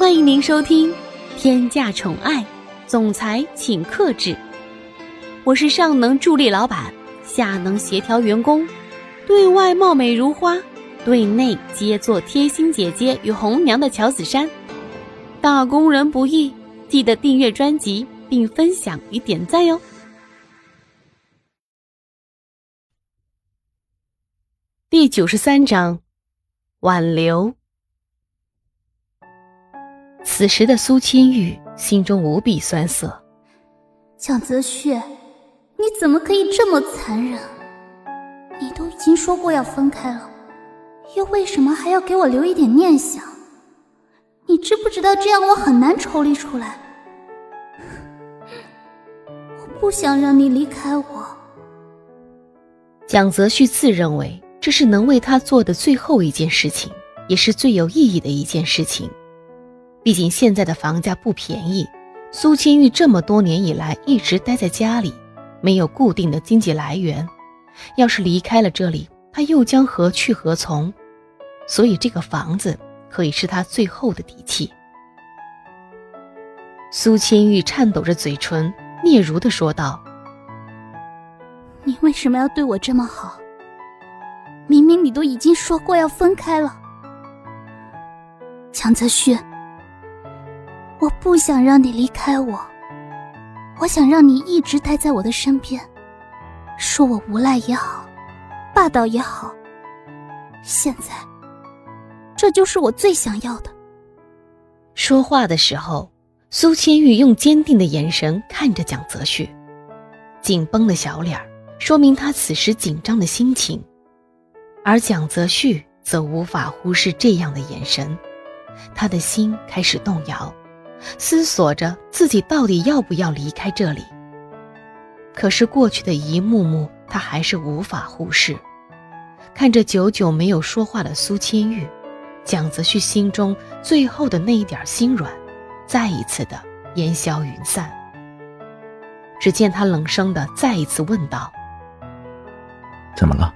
欢迎您收听《天价宠爱总裁请克制》，我是上能助力老板，下能协调员工，对外貌美如花，对内皆做贴心姐姐与红娘的乔子珊。打工人不易，记得订阅专辑并分享与点赞哟。第九十三章，挽留。此时的苏千玉心中无比酸涩。蒋泽旭，你怎么可以这么残忍？你都已经说过要分开了，又为什么还要给我留一点念想？你知不知道这样我很难抽离出来？我不想让你离开我。蒋泽旭自认为。这是能为他做的最后一件事情，也是最有意义的一件事情。毕竟现在的房价不便宜，苏千玉这么多年以来一直待在家里，没有固定的经济来源。要是离开了这里，他又将何去何从？所以这个房子可以是他最后的底气。苏千玉颤抖着嘴唇，嗫嚅的说道：“你为什么要对我这么好？”明明你都已经说过要分开了，强泽旭，我不想让你离开我，我想让你一直待在我的身边，说我无赖也好，霸道也好，现在，这就是我最想要的。说话的时候，苏千玉用坚定的眼神看着蒋泽旭，紧绷的小脸说明他此时紧张的心情。而蒋泽旭则无法忽视这样的眼神，他的心开始动摇，思索着自己到底要不要离开这里。可是过去的一幕幕，他还是无法忽视。看着久久没有说话的苏千玉，蒋泽旭心中最后的那一点心软，再一次的烟消云散。只见他冷声的再一次问道：“怎么了？”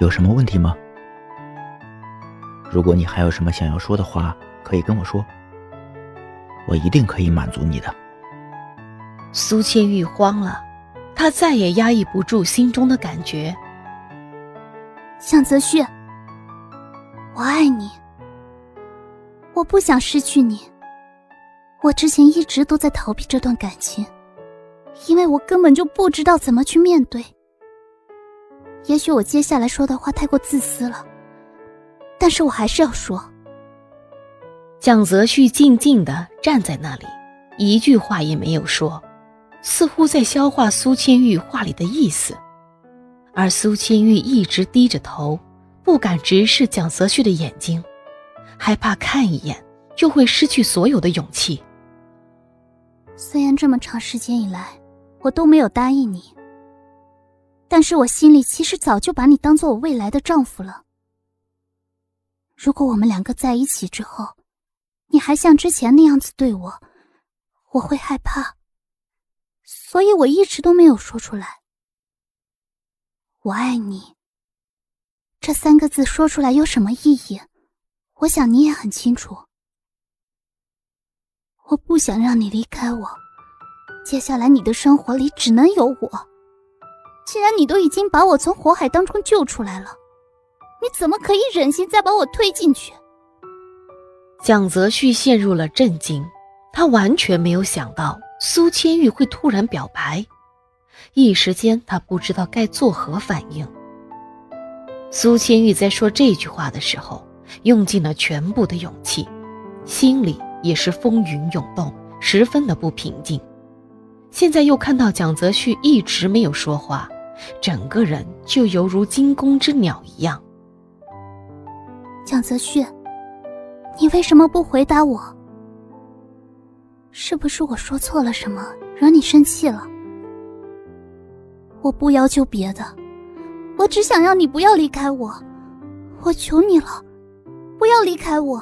有什么问题吗？如果你还有什么想要说的话，可以跟我说，我一定可以满足你的。苏千玉慌了，她再也压抑不住心中的感觉。向泽旭，我爱你，我不想失去你。我之前一直都在逃避这段感情，因为我根本就不知道怎么去面对。也许我接下来说的话太过自私了，但是我还是要说。蒋泽旭静静的站在那里，一句话也没有说，似乎在消化苏千玉话里的意思。而苏千玉一直低着头，不敢直视蒋泽旭的眼睛，害怕看一眼就会失去所有的勇气。虽然这么长时间以来，我都没有答应你。但是我心里其实早就把你当做我未来的丈夫了。如果我们两个在一起之后，你还像之前那样子对我，我会害怕。所以我一直都没有说出来。我爱你。这三个字说出来有什么意义？我想你也很清楚。我不想让你离开我，接下来你的生活里只能有我。既然你都已经把我从火海当中救出来了，你怎么可以忍心再把我推进去？蒋泽旭陷入了震惊，他完全没有想到苏千玉会突然表白，一时间他不知道该作何反应。苏千玉在说这句话的时候，用尽了全部的勇气，心里也是风云涌动，十分的不平静。现在又看到蒋泽旭一直没有说话。整个人就犹如惊弓之鸟一样。蒋泽旭，你为什么不回答我？是不是我说错了什么，惹你生气了？我不要求别的，我只想要你不要离开我，我求你了，不要离开我。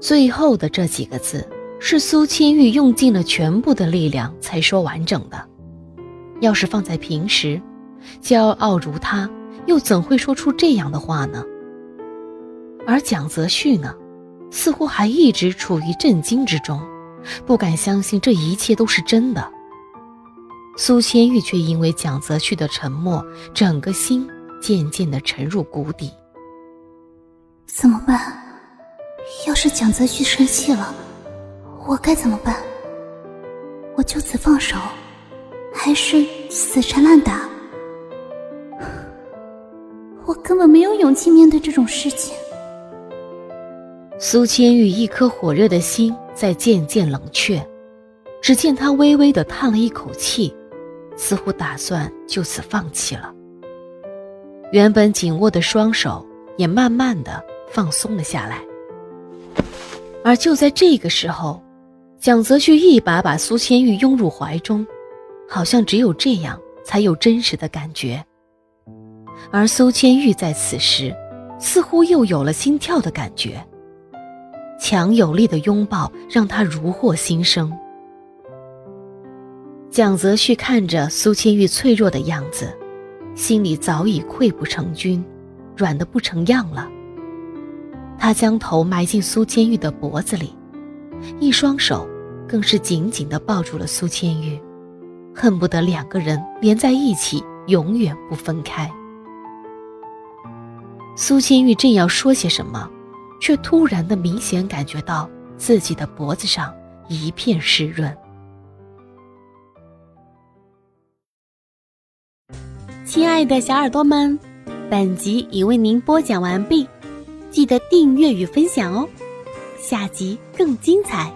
最后的这几个字，是苏清玉用尽了全部的力量才说完整的。要是放在平时，骄傲如他，又怎会说出这样的话呢？而蒋泽旭呢，似乎还一直处于震惊之中，不敢相信这一切都是真的。苏千玉却因为蒋泽旭的沉默，整个心渐渐的沉入谷底。怎么办？要是蒋泽旭生气了，我该怎么办？我就此放手，还是死缠烂打？我根本没有勇气面对这种事情。苏千玉一颗火热的心在渐渐冷却，只见他微微的叹了一口气。似乎打算就此放弃了。原本紧握的双手也慢慢的放松了下来。而就在这个时候，蒋泽旭一把把苏千玉拥入怀中，好像只有这样才有真实的感觉。而苏千玉在此时，似乎又有了心跳的感觉。强有力的拥抱让他如获新生。蒋泽旭看着苏千玉脆弱的样子，心里早已溃不成军，软的不成样了。他将头埋进苏千玉的脖子里，一双手更是紧紧地抱住了苏千玉，恨不得两个人连在一起，永远不分开。苏千玉正要说些什么，却突然的明显感觉到自己的脖子上一片湿润。亲爱的小耳朵们，本集已为您播讲完毕，记得订阅与分享哦，下集更精彩。